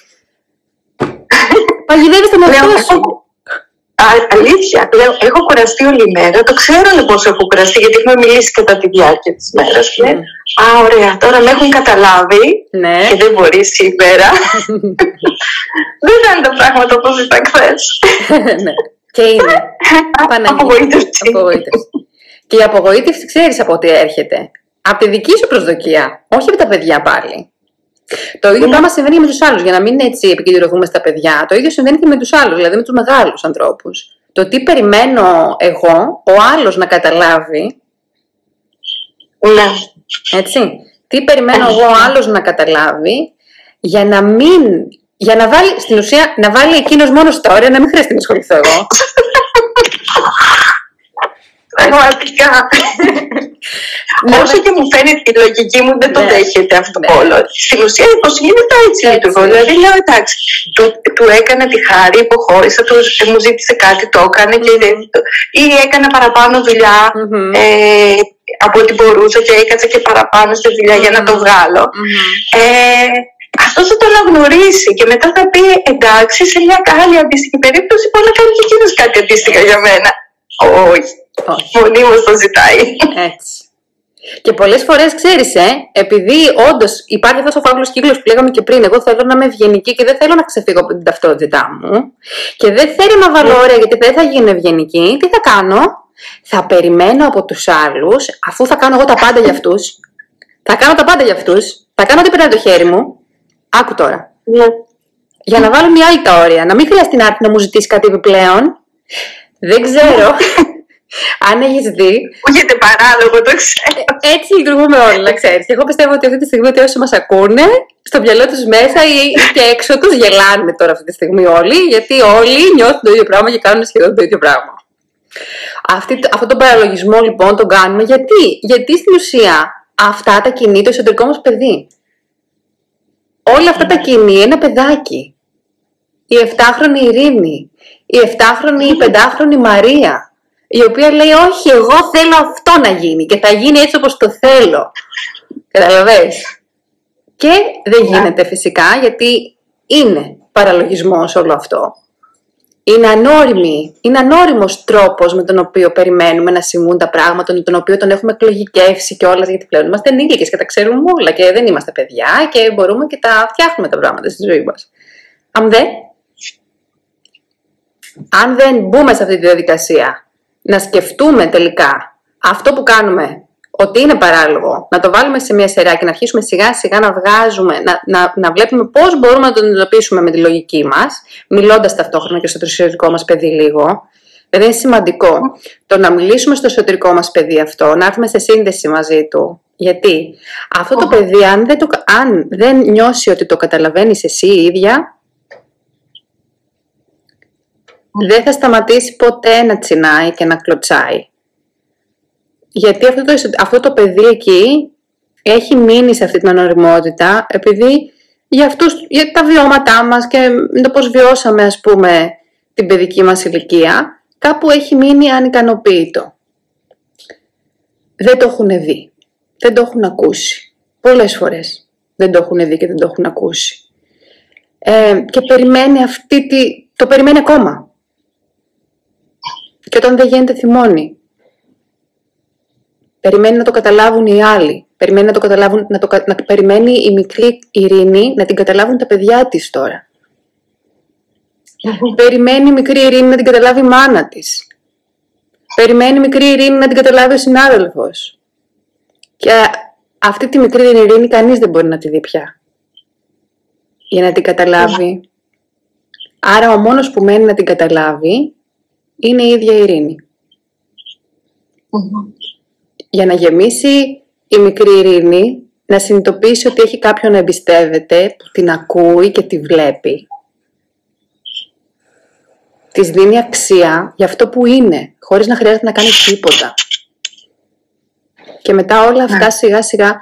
Παγιδεύει τον εαυτό σου. Α, αλήθεια, λέω, έχω κουραστεί όλη μέρα. Το ξέρω λοιπόν έχω κουραστεί, γιατί έχουμε μιλήσει κατά τη διάρκεια της μέρας. Mm. Α, ωραία, τώρα με έχουν καταλάβει ναι. και δεν μπορεί σήμερα. δεν θα είναι τα πράγματα όπω ήταν χθε. ναι. Και είναι. Απογοήτευση. Και η απογοήτευση ξέρεις από ό,τι έρχεται. Από τη δική σου προσδοκία, όχι από τα παιδιά πάλι. Το ίδιο ναι. πράγμα συμβαίνει και με τους άλλους. Για να μην έτσι επικεντρωθούμε στα παιδιά, το ίδιο συμβαίνει και με τους άλλους, δηλαδή με τους μεγάλους ανθρώπους. Το τι περιμένω εγώ, ο άλλος να καταλάβει. Ναι. Έτσι. Τι περιμένω εγώ ο άλλος να καταλάβει, για να μην. Για να βάλει, στην ουσία, να βάλει εκείνος μόνος στα όρια, να μην χρειάζεται να ασχοληθώ εγώ. Πραγματικά. Ναι, Όσο και μου φαίνεται η λογική μου δεν το ναι. δέχεται αυτό ναι. όλο. Στην ουσία υποσχήνεται έτσι λειτουργώ. Δηλαδή λέω εντάξει, του, του έκανα τη χάρη, υποχώρησα, του, μου ζήτησε κάτι, το έκανε και, ή έκανα παραπάνω δουλειά mm-hmm. ε, από ό,τι μπορούσα και έκατσα και παραπάνω στη δουλειά mm-hmm. για να το βγάλω. Mm-hmm. Ε, αυτός θα το αναγνωρίσει και μετά θα πει εντάξει, σε μια άλλη αντίστοιχη περίπτωση μπορεί να κάνει και εκείνος κάτι αντίστοιχα για μένα. Όχι. Μονίμως το ζητάει. Έτσι. Και πολλές φορές ξέρεις, ε, επειδή όντως υπάρχει αυτός ο φαύλος κύκλος που λέγαμε και πριν, εγώ θέλω να είμαι ευγενική και δεν θέλω να ξεφύγω από την ταυτότητά μου, και δεν θέλω να βάλω όρια γιατί δεν θα γίνω ευγενική, τι θα κάνω, θα περιμένω από τους άλλους, αφού θα κάνω εγώ τα πάντα για αυτούς, θα κάνω τα πάντα για αυτούς, θα κάνω ό,τι περνάει το χέρι μου. Άκου τώρα. Ναι. Για να βάλω μια άλλη τα όρια, να μην χρειαστεί να έρθει να μου ζητήσει κάτι επιπλέον. Δεν ξέρω αν έχεις δει. Ακούγεται παράλογο, το ξέρω. Έτσι λειτουργούμε όλοι, να ξέρεις. Εγώ πιστεύω ότι αυτή τη στιγμή ότι όσοι μας ακούνε, στο μυαλό τους μέσα ή και έξω τους γελάνε τώρα αυτή τη στιγμή όλοι, γιατί όλοι νιώθουν το ίδιο πράγμα και κάνουν σχεδόν το ίδιο πράγμα. Αυτή, αυτό τον παραλογισμό λοιπόν τον κάνουμε γιατί, γιατί στην ουσία αυτά τα κινεί το εσωτερικό μας παιδί. Όλα αυτά τα κινεί ένα παιδάκι. Η 7χρονη Ειρήνη, η 7χρονη, η 5χρονη Μαρία, η οποία λέει όχι εγώ θέλω αυτό να γίνει και θα γίνει έτσι όπως το θέλω. Καταλαβες. Και δεν γίνεται φυσικά γιατί είναι παραλογισμός όλο αυτό. Είναι ανώριμη, είναι ανώριμος τρόπος με τον οποίο περιμένουμε να συμβούν τα πράγματα, με τον οποίο τον έχουμε εκλογικεύσει και όλα, γιατί πλέον είμαστε ενήλικες και τα ξέρουμε όλα και δεν είμαστε παιδιά και μπορούμε και τα φτιάχνουμε τα πράγματα στη ζωή μας. Αν δεν, αν δεν μπούμε σε αυτή τη διαδικασία να σκεφτούμε τελικά αυτό που κάνουμε ότι είναι παράλογο, να το βάλουμε σε μια σειρά και να αρχίσουμε σιγά σιγά να βγάζουμε, να, να, να βλέπουμε πώς μπορούμε να το αντιμετωπίσουμε με τη λογική μας, μιλώντας ταυτόχρονα και στο εσωτερικό μας παιδί λίγο. Δηλαδή είναι σημαντικό το να μιλήσουμε στο εσωτερικό μας παιδί αυτό, να έρθουμε σε σύνδεση μαζί του. Γιατί αυτό το παιδί αν δεν, το, αν δεν νιώσει ότι το καταλαβαίνεις εσύ η ίδια, δεν θα σταματήσει ποτέ να τσινάει και να κλωτσάει. Γιατί αυτό το, αυτό το παιδί εκεί έχει μείνει σε αυτή την ανοριμότητα επειδή για, αυτούς, για τα βιώματά μας και το πώς βιώσαμε ας πούμε την παιδική μας ηλικία κάπου έχει μείνει ανικανοποίητο. Δεν το έχουν δει. Δεν το έχουν ακούσει. Πολλές φορές δεν το έχουν δει και δεν το έχουν ακούσει. Ε, και περιμένει αυτή τη... το περιμένει ακόμα. Και όταν δεν γίνεται θυμώνει. Περιμένει να το καταλάβουν οι άλλοι. Περιμένει να το καταλάβουν, να, το, να περιμένει η μικρή Ειρήνη να την καταλάβουν τα παιδιά της τώρα. Περιμένει η μικρή Ειρήνη να την καταλάβει η μάνα της. Περιμένει η μικρή Ειρήνη να την καταλάβει ο συνάδελφος. Και αυτή τη μικρή Ειρήνη κανείς δεν μπορεί να τη δει πια. Για να την καταλάβει. Άρα ο μόνος που μένει να την καταλάβει είναι η ίδια η Ειρήνη για να γεμίσει η μικρή ειρήνη, να συνειδητοποιήσει ότι έχει κάποιον να εμπιστεύεται, που την ακούει και τη βλέπει. Της δίνει αξία για αυτό που είναι, χωρίς να χρειάζεται να κάνει τίποτα. Και μετά όλα αυτά ναι. σιγά σιγά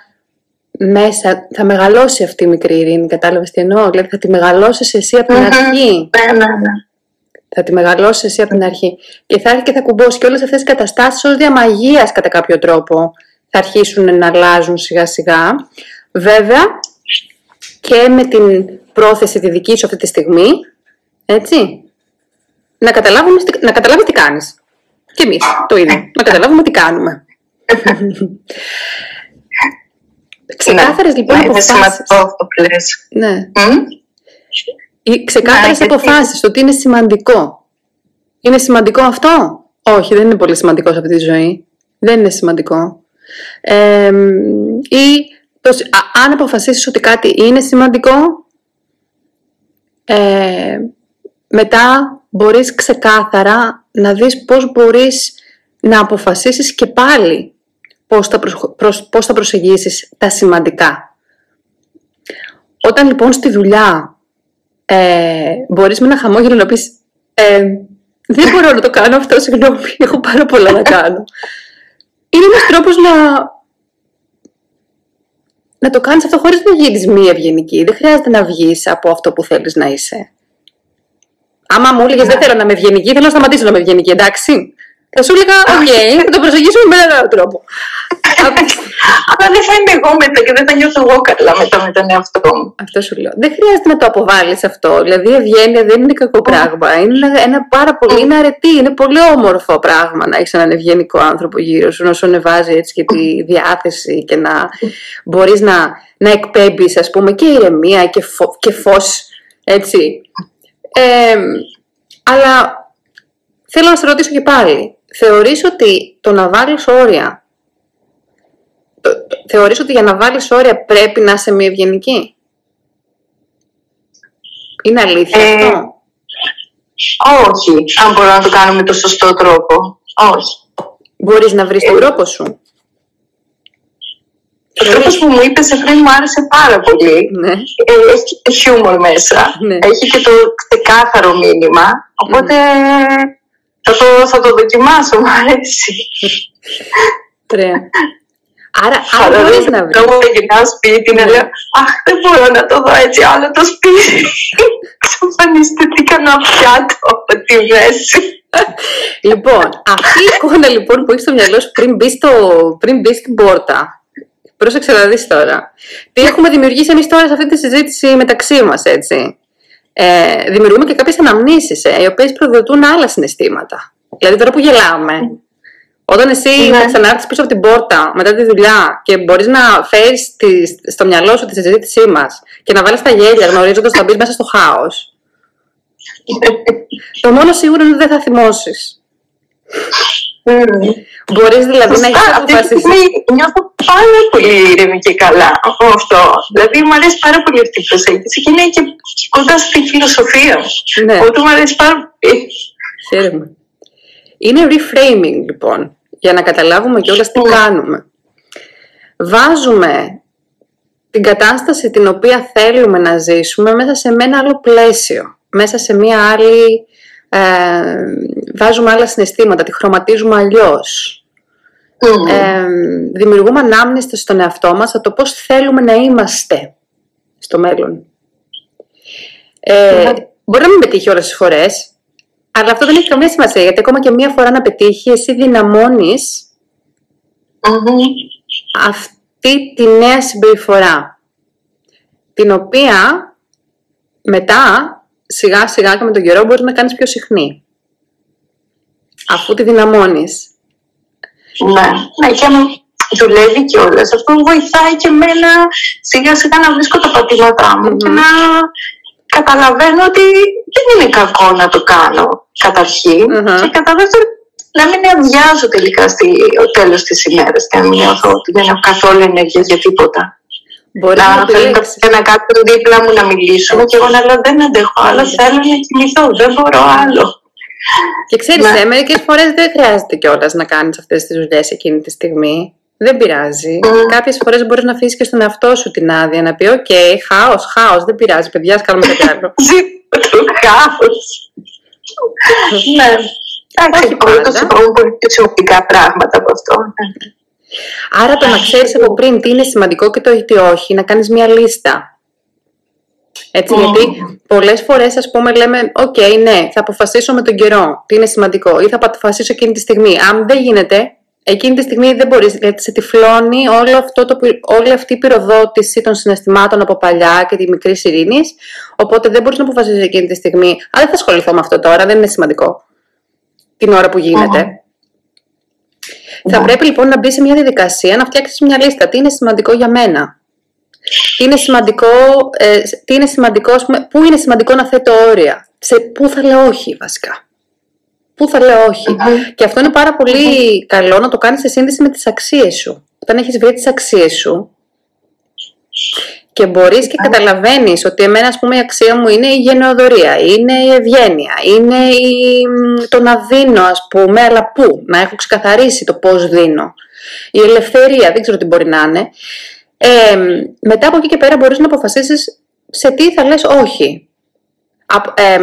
μέσα θα μεγαλώσει αυτή η μικρή ειρήνη, κατάλαβες τι εννοώ, δηλαδή θα τη μεγαλώσεις εσύ από την αρχή. Ναι, ναι, ναι. Θα τη μεγαλώσεις εσύ από την αρχή. Και θα έρθει και θα κουμπώσει και όλες αυτές τις καταστάσεις ως διαμαγείας κατά κάποιο τρόπο θα αρχίσουν να αλλάζουν σιγά σιγά. Βέβαια και με την πρόθεση τη δική σου αυτή τη στιγμή, έτσι, να, καταλάβουμε, να καταλάβεις τι κάνεις. Και εμείς το ίδιο. Να καταλάβουμε τι κάνουμε. Ξεκάθαρες λοιπόν ναι, αποφάσεις. Είναι σημαντικό αυτό που λες. Ναι οι ξεκάθαρες ναι, αποφάσεις, το ότι είναι σημαντικό. Είναι σημαντικό αυτό; Όχι, δεν είναι πολύ σημαντικός σε αυτή τη ζωή. Δεν είναι σημαντικό. ή το, αν αποφασίσεις ότι κάτι είναι σημαντικό, ε, μετά μπορείς ξεκάθαρα να δεις πώς μπορείς να αποφασίσεις και πάλι πώς θα, πώς θα προσεγγίσεις τα σημαντικά. Όταν λοιπόν στη δουλειά ε, μπορείς με ένα χαμόγελο να πεις ε, δεν μπορώ να το κάνω αυτό, συγγνώμη, έχω πάρα πολλά να κάνω. Είναι ένας τρόπος να, να το κάνεις αυτό χωρίς να γίνεις μη ευγενική. Δεν χρειάζεται να βγεις από αυτό που θέλεις να είσαι. Άμα μου έλεγες δεν θέλω να είμαι ευγενική, θέλω να σταματήσω να είμαι ευγενική, εντάξει. Θα σου έλεγα, οκ, θα το προσεγγίσουμε με έναν άλλο τρόπο. Αλλά δεν θα είμαι εγώ μετά και δεν θα νιώθω εγώ καλά μετά με τον εαυτό μου. Αυτό σου λέω. Δεν χρειάζεται να το αποβάλεις αυτό. Δηλαδή η ευγένεια δεν είναι κακό πράγμα. Είναι ένα πάρα πολύ, είναι αρετή, είναι πολύ όμορφο πράγμα να έχεις έναν ευγενικό άνθρωπο γύρω σου, να σου ανεβάζει έτσι και τη διάθεση και να μπορείς να, να εκπέμπεις, ας πούμε, και ηρεμία και, φω, και φως, έτσι. Ε, αλλά θέλω να σε ρωτήσω και πάλι, θεωρείς ότι το να βάλεις όρια, θεωρείς ότι για να βάλεις όρια πρέπει να είσαι μη ευγενική; Είναι αλήθεια ε, αυτό; Όχι, αν μπορώ να το κάνω με το σωστό τρόπο. Όχι. Μπορείς να βρεις τον τρόπο σου. Ο τρόπος που μου είπες πριν μου άρεσε πάρα πολύ. Ναι. Ε, έχει χιούμορ μέσα. Ναι. Έχει και το ξεκάθαρο μήνυμα. Οπότε θα το, θα το δοκιμάσω, μου αρέσει. Ωραία. Άρα, άρα μπορείς να βρεις. Εγώ γυρνάω σπίτι να λέω Αχ, δεν μπορώ να το δω έτσι άλλο το σπίτι. Ξαφανιστήκα να πιάτο από τη μέση. λοιπόν, αυτή η εικόνα λοιπόν που έχεις στο μυαλό σου πριν μπεις, στο, πριν μπεις στην πόρτα. Πρόσεξε να δεις τώρα. Τι έχουμε δημιουργήσει εμείς τώρα σε αυτή τη συζήτηση μεταξύ μας, έτσι; Ε, δημιουργούμε και κάποιες αναμνήσεις, ε, οι οποίες προδοτούν άλλα συναισθήματα. Δηλαδή τώρα που γελάμε, όταν εσύ ναι. θα ξανάρθεις πίσω από την πόρτα μετά τη δουλειά και μπορείς να φέρεις στο μυαλό σου τη συζήτησή μας και να βάλεις τα γέλια γνωρίζοντας ότι θα μπεις μέσα στο χάος, το μόνο σίγουρο είναι ότι δεν θα θυμώσεις. Mm. Μπορείς δηλαδή να έχεις αποφασίσει. Νιώθω πάρα πολύ ήρεμη και καλά από αυτό. Δηλαδή μου αρέσει πάρα πολύ αυτή η προσέγγιση και είναι και κοντά στη φιλοσοφία μου. Ναι. Οπότε μου αρέσει πάρα πολύ. Χαίρομαι. Είναι reframing λοιπόν, για να καταλάβουμε κιόλας τι mm. κάνουμε. Βάζουμε την κατάσταση την οποία θέλουμε να ζήσουμε μέσα σε ένα άλλο πλαίσιο, μέσα σε μία άλλη... Ε, βάζουμε άλλα συναισθήματα, τη χρωματίζουμε αλλιώς. Ε, δημιουργούμε ανάμνηστες στον εαυτό μας από το πώς θέλουμε να είμαστε στο μέλλον. Ε, Μπορεί να μην πετύχει όλες τις φορές, αλλά αυτό δεν έχει καμία σημασία, γιατί ακόμα και μία φορά να πετύχει, εσύ αυτή τη νέα συμπεριφορά, την οποία μετά, σιγά σιγά και με τον καιρό, μπορείς να κάνεις πιο συχνή. Αφού τη δυναμώνεις. Ναι, ναι και δουλεύει κιόλας. Αυτό βοηθάει και εμένα σιγά σιγά να βρίσκω τα πατήματά μου και να καταλαβαίνω ότι δεν είναι κακό να το κάνω καταρχήν και κατά δεύτερον να μην αδειάζω τελικά στο τέλος της ημέρας και να μην νιώθω ότι δεν έχω καθόλου ενέργεια για τίποτα. Μπορεί να, να θέλω να κάποιον δίπλα μου να μιλήσουμε και εγώ να λέω δεν αντέχω άλλο, θέλω να κοιμηθώ, δεν μπορώ άλλο. Και ξέρεις, ναι. μερικές φορές δεν χρειάζεται κιόλας να κάνεις αυτές τις δουλειές εκείνη τη στιγμή. Δεν πειράζει. Mm. Κάποιες φορές μπορείς να αφήσεις και στον εαυτό σου την άδεια να πει: OK, okay, χάος, χάος, δεν πειράζει, παιδιά, ας κάνουμε κάτι άλλο. Ζήτω το χάος. ναι. Εντάξει, πολύ το συμφωνώ πολύ σημαντικά πράγματα από αυτό. Άρα το να ξέρεις από πριν τι είναι σημαντικό και το τι όχι, να κάνεις μια λίστα. Έτσι, γιατί πολλές φορές ας πούμε λέμε «ΟΚ, ναι, θα αποφασίσω με τον καιρό τι είναι σημαντικό» ή «Θα αποφασίσω εκείνη τη στιγμή». Αν δεν γίνεται, εκείνη τη στιγμή δεν μπορείς, γιατί σε τυφλώνει όλο αυτό το, όλη αυτή η πυροδότηση των συναισθημάτων από παλιά και τη μικρή ειρήνης. Οπότε δεν μπορείς να αποφασίσεις εκείνη τη στιγμή «Α, δεν θα ασχοληθώ με αυτό τώρα, δεν είναι σημαντικό» την ώρα που γίνεται. Θα πρέπει λοιπόν να μπει σε μια διαδικασία να φτιάξεις μια λίστα. Τι είναι σημαντικό για μένα; Τι είναι σημαντικό, ε, τι είναι σημαντικό πούμε, πού είναι σημαντικό να θέτω όρια; Σε πού θα λέω όχι βασικά; Πού θα λέω Και αυτό είναι πάρα καλό να το κάνεις σε σύνδεση με τις αξίες σου. Όταν έχεις βρει τις αξίες σου και μπορείς και καταλαβαίνεις ότι εμένα ας πούμε η αξία μου είναι η γενναιοδορία, είναι η ευγένεια, είναι η... το να δίνω ας πούμε, αλλά πού, να έχω ξεκαθαρίσει το πώς δίνω. Η ελευθερία, δεν ξέρω τι μπορεί να είναι. Ε, μετά από εκεί και πέρα μπορείς να αποφασίσεις σε τι θα λες όχι. Ε,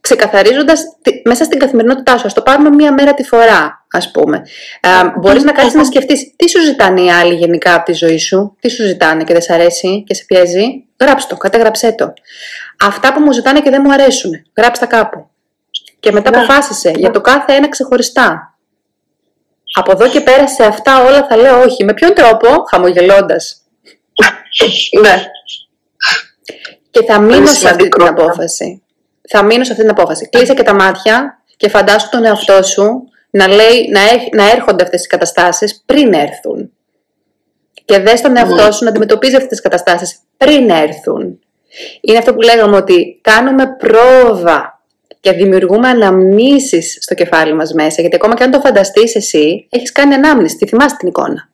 ξεκαθαρίζοντας μέσα στην καθημερινότητά σου, ας το πάρουμε μία μέρα τη φορά, ας πούμε. Ε, μπορείς να κάτσεις να σκεφτείς τι σου ζητάνε οι άλλοι γενικά από τη ζωή σου, τι σου ζητάνε και δεν σε αρέσει και σε πιέζει. Γράψτε το, κατέγραψέ το. Αυτά που μου ζητάνε και δεν μου αρέσουν, γράψτε τα κάπου. Και μετά ναι. αποφάσισε για το κάθε ένα ξεχωριστά. Από εδώ και πέρα σε αυτά όλα θα λέω όχι. Με ποιον τρόπο, χαμογελώντας, ναι. Και θα μείνω σε αυτή την απόφαση. Θα μείνω σε αυτή την απόφαση. Κλείσε και τα μάτια και φαντάσου τον εαυτό σου να, λέει, να, να έρχονται αυτές οι καταστάσεις πριν έρθουν. Και δες τον εαυτό ναι. σου να αντιμετωπίζει αυτές τις καταστάσεις πριν έρθουν. Είναι αυτό που λέγαμε ότι κάνουμε πρόβα και δημιουργούμε αναμνήσεις στο κεφάλι μας μέσα. Γιατί ακόμα και αν το φανταστείς εσύ, έχεις κάνει ανάμνηση, τη θυμάσαι την εικόνα.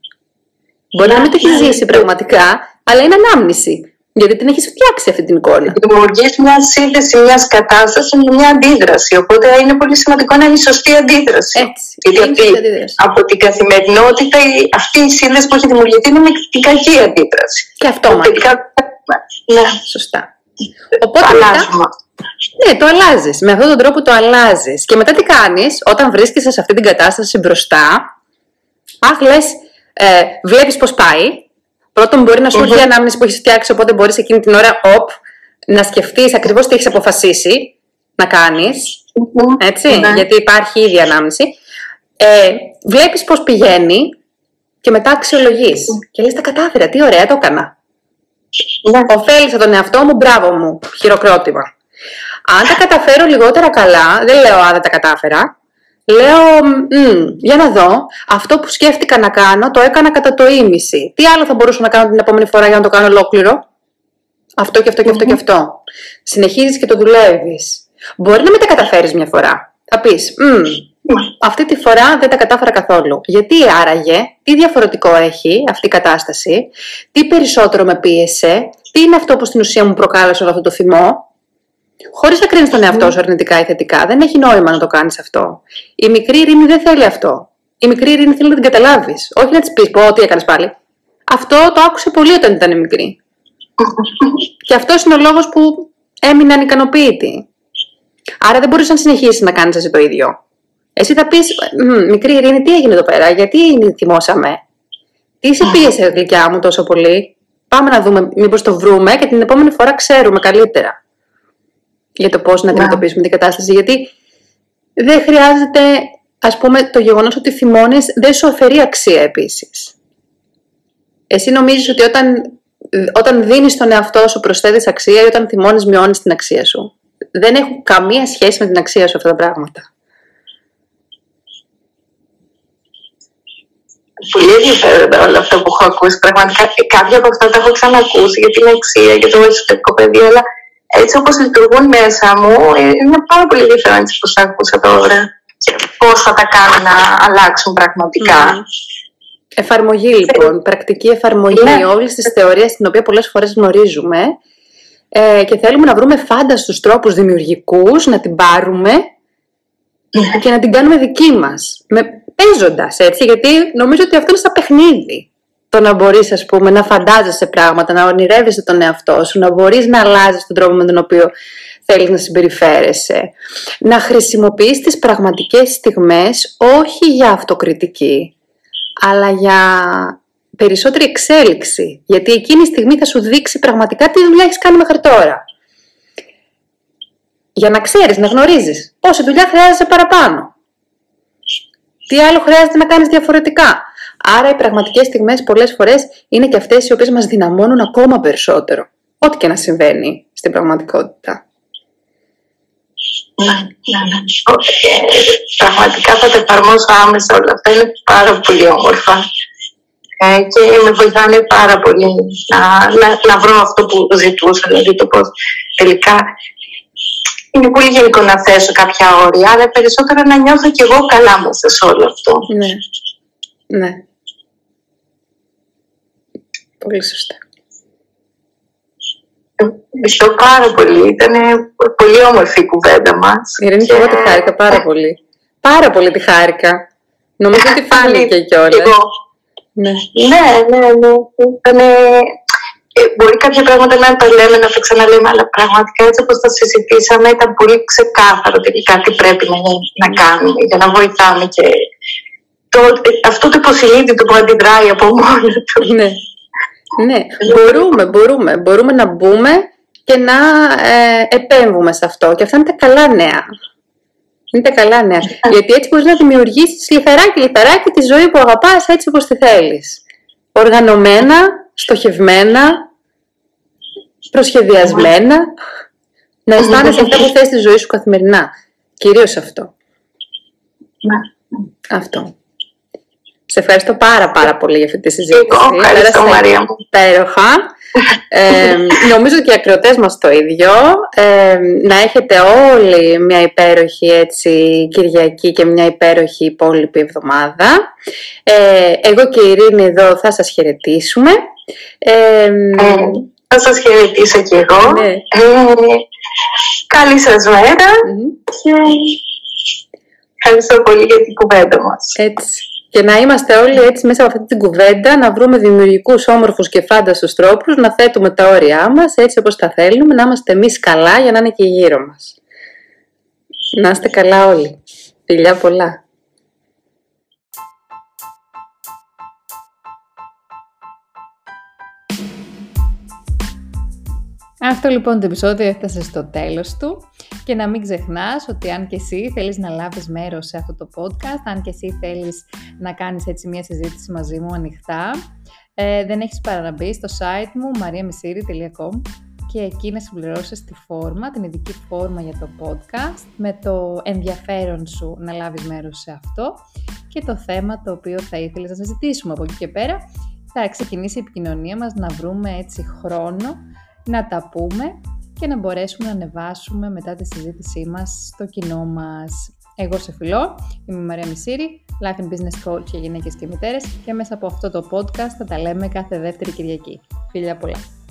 Μπορεί να μην το έχεις ζήσει πραγματικά, αλλά είναι ανάμνηση. Γιατί την έχεις φτιάξει αυτή την εικόνα. Δημιουργεί μιας σύνδεση μιας κατάστασης με μια αντίδραση. Οπότε είναι πολύ σημαντικό να είναι η σωστή αντίδραση. Έτσι. Γιατί αυτή, από την καθημερινότητα αυτή η σύνδεση που έχει δημιουργηθεί είναι με την κακή αντίδραση. Και αυτό Τελικά, ναι. Σωστά. Οπότε το αλλάζουμε. Ναι, το αλλάζεις. Με αυτόν τον τρόπο το αλλάζεις. Και μετά τι κάνεις, όταν βρίσκεσαι σε αυτή την κατάσταση μπροστά, αχ, λες, ε, βλέπεις πώς πάει. Πρώτον, μπορεί να σου έρθει η ανάμνηση που έχεις φτιάξει, οπότε μπορείς εκείνη την ώρα οπ, να σκεφτείς ακριβώς τι έχεις αποφασίσει να κάνεις. Έτσι, ναι. γιατί υπάρχει ήδη ανάμνηση. Ε, βλέπεις πώς πηγαίνει και μετά αξιολογείς. Και λες: Τα κατάφερα, τι ωραία, το έκανα. Ναι. Οφέλησα τον εαυτό μου, μπράβο μου, χειροκρότημα. Αν τα καταφέρω λιγότερα καλά, δεν λέω αν δεν τα κατάφερα, Λέω, για να δω, αυτό που σκέφτηκα να κάνω το έκανα κατά το ίμιση. Τι άλλο θα μπορούσα να κάνω την επόμενη φορά για να το κάνω ολόκληρο; Αυτό και αυτό και αυτό και αυτό. Συνεχίζεις και το δουλεύεις. Μπορεί να μην τα καταφέρεις μια φορά. Θα πεις, Αυτή τη φορά δεν τα κατάφερα καθόλου. Γιατί άραγε, τι διαφορετικό έχει αυτή η κατάσταση, τι περισσότερο με πίεσε, τι είναι αυτό που στην ουσία μου προκάλεσε όλο αυτό το θυμό, Χωρίς να κρίνεις τον εαυτό σου αρνητικά ή θετικά. Δεν έχει νόημα να το κάνεις αυτό. Η μικρή ειρήνη δεν θέλει αυτό. Η μικρή ειρήνη θέλει να την καταλάβεις. Όχι να της πεις: Πω, τι έκανες πάλι. Αυτό το άκουσε πολύ όταν ήταν μικρή. Και αυτός είναι ο λόγος που έμεινε ανικανοποίητη. Άρα δεν μπορούσε να συνεχίσεις να κάνεις εσύ το ίδιο. Εσύ θα πεις: Μικρή ειρήνη, τι έγινε εδώ πέρα, γιατί θυμώσαμε. Τι σε πίεσε, γλυκιά μου, τόσο πολύ. Πάμε να δούμε, μήπως το βρούμε και την επόμενη φορά ξέρουμε καλύτερα για το πώς να αντιμετωπίσουμε την κατάσταση. Γιατί δεν χρειάζεται, ας πούμε, το γεγονός ότι θυμώνεις δεν σου αφαιρεί αξία επίσης. Εσύ νομίζεις ότι όταν, όταν δίνεις τον εαυτό σου προσθέτεις αξία ή όταν θυμώνεις μειώνεις την αξία σου. Δεν έχουν καμία σχέση με την αξία σου αυτά τα πράγματα. Πολύ ενδιαφέροντα όλα αυτά που έχω ακούσει. Πραγματικά κάποια από αυτά τα έχω ξανακούσει για την αξία, για το εσωτερικό παιδί, αλλά έτσι όπως λειτουργούν μέσα μου, ε, είναι πάρα πολύ ενδιαφέρον έτσι πώς τα ακούσα τώρα και πώς θα τα κάνω να αλλάξουν πραγματικά. Εφαρμογή λοιπόν, πρακτική εφαρμογή ναι. όλης της θεωρίας την οποία πολλές φορές γνωρίζουμε ε, και θέλουμε να βρούμε φάνταστους τρόπους δημιουργικούς, να την πάρουμε ναι. και να την κάνουμε δική μας, με, παίζοντας έτσι, γιατί νομίζω ότι αυτό είναι σαν παιχνίδι το να μπορείς, ας πούμε, να φαντάζεσαι πράγματα, να ονειρεύεσαι τον εαυτό σου, να μπορείς να αλλάζεις τον τρόπο με τον οποίο θέλεις να συμπεριφέρεσαι. Να χρησιμοποιείς τις πραγματικές στιγμές όχι για αυτοκριτική, αλλά για περισσότερη εξέλιξη. Γιατί εκείνη η στιγμή θα σου δείξει πραγματικά τι δουλειά έχεις κάνει μέχρι τώρα. Για να ξέρεις, να γνωρίζεις πόση δουλειά χρειάζεσαι παραπάνω. Τι άλλο χρειάζεται να κάνεις διαφορετικά. Άρα οι πραγματικές στιγμές πολλές φορές είναι και αυτές οι οποίες μας δυναμώνουν ακόμα περισσότερο. Ό,τι και να συμβαίνει στην πραγματικότητα. Ναι, ναι, ναι. Πραγματικά θα τα εφαρμόσω άμεσα όλα αυτά. Είναι πάρα πολύ όμορφα. Ε, και με βοηθάνε πάρα πολύ να, να, να βρω αυτό που ζητούσα. Δηλαδή το πώς τελικά είναι πολύ γενικό να θέσω κάποια όρια, αλλά περισσότερο να νιώθω κι εγώ καλά μέσα σε όλο αυτό. Ναι. Ναι. Πολύ σωστά. Ευχαριστώ πάρα πολύ. Ήταν πολύ όμορφη η κουβέντα μας. Ειρήνη, και εγώ τη χάρηκα πάρα πολύ. Πάρα πολύ τη χάρηκα. Νομίζω ότι φάνηκε κιόλας. Ναι. ναι, ναι, ναι. Ήτανε... Ε, μπορεί κάποια πράγματα να τα λέμε, να τα ξαναλέμε, αλλά πραγματικά έτσι όπως τα συζητήσαμε ήταν πολύ ξεκάθαρο τελικά τι πρέπει να, να κάνουμε για να βοηθάμε και το, αυτό το υποσυνείδητο που αντιδράει από μόνο του. Ναι. Ναι, μπορούμε, μπορούμε. Μπορούμε να μπούμε και να ε, επέμβουμε σε αυτό. Και αυτά είναι τα καλά νέα. Είναι τα καλά νέα. Γιατί έτσι μπορείς να δημιουργήσεις λιθαράκι, λιθαράκι τη ζωή που αγαπάς έτσι όπως τη θέλεις. Οργανωμένα, στοχευμένα, προσχεδιασμένα. Να αισθάνεσαι αυτά που θες στη ζωή σου καθημερινά. Κυρίως αυτό. Ναι. Αυτό. Σε ευχαριστώ πάρα πάρα πολύ για αυτή τη συζήτηση. Εγώ ευχαριστώ Μαρία μου. Υπέροχα. ε, νομίζω και οι ακροτές μας το ίδιο. Ε, να έχετε όλοι μια υπέροχη έτσι, Κυριακή και μια υπέροχη υπόλοιπη εβδομάδα. Ε, εγώ και η Ειρήνη εδώ θα σας χαιρετήσουμε. Ε, θα σας χαιρετήσω κι εγώ. Ναι. καλή σας μέρα και ευχαριστώ πολύ για την κουβέντα μας. Έτσι και να είμαστε όλοι έτσι μέσα από αυτή την κουβέντα, να βρούμε δημιουργικούς, όμορφους και φάνταστους τρόπους, να θέτουμε τα όρια μας έτσι όπως τα θέλουμε, να είμαστε εμείς καλά για να είναι και γύρω μας. Να είστε καλά όλοι. Φιλιά πολλά. Αυτό λοιπόν το επεισόδιο έφτασε στο τέλος του και να μην ξεχνάς ότι αν και εσύ θέλεις να λάβεις μέρος σε αυτό το podcast, αν και εσύ θέλεις να κάνεις έτσι μια συζήτηση μαζί μου ανοιχτά, ε, δεν έχεις παρά να μπει στο site μου mariamisiri.com και εκεί να συμπληρώσεις τη φόρμα, την ειδική φόρμα για το podcast με το ενδιαφέρον σου να λάβεις μέρος σε αυτό και το θέμα το οποίο θα ήθελες να συζητήσουμε. Από εκεί και πέρα θα ξεκινήσει η επικοινωνία μας να βρούμε έτσι χρόνο να τα πούμε και να μπορέσουμε να ανεβάσουμε μετά τη συζήτησή μας στο κοινό μας. Εγώ σε φιλώ, είμαι η Μαρία Μισήρη, Life and Business Coach για γυναίκες και μητέρες και μέσα από αυτό το podcast θα τα λέμε κάθε δεύτερη Κυριακή. Φιλιά πολλά!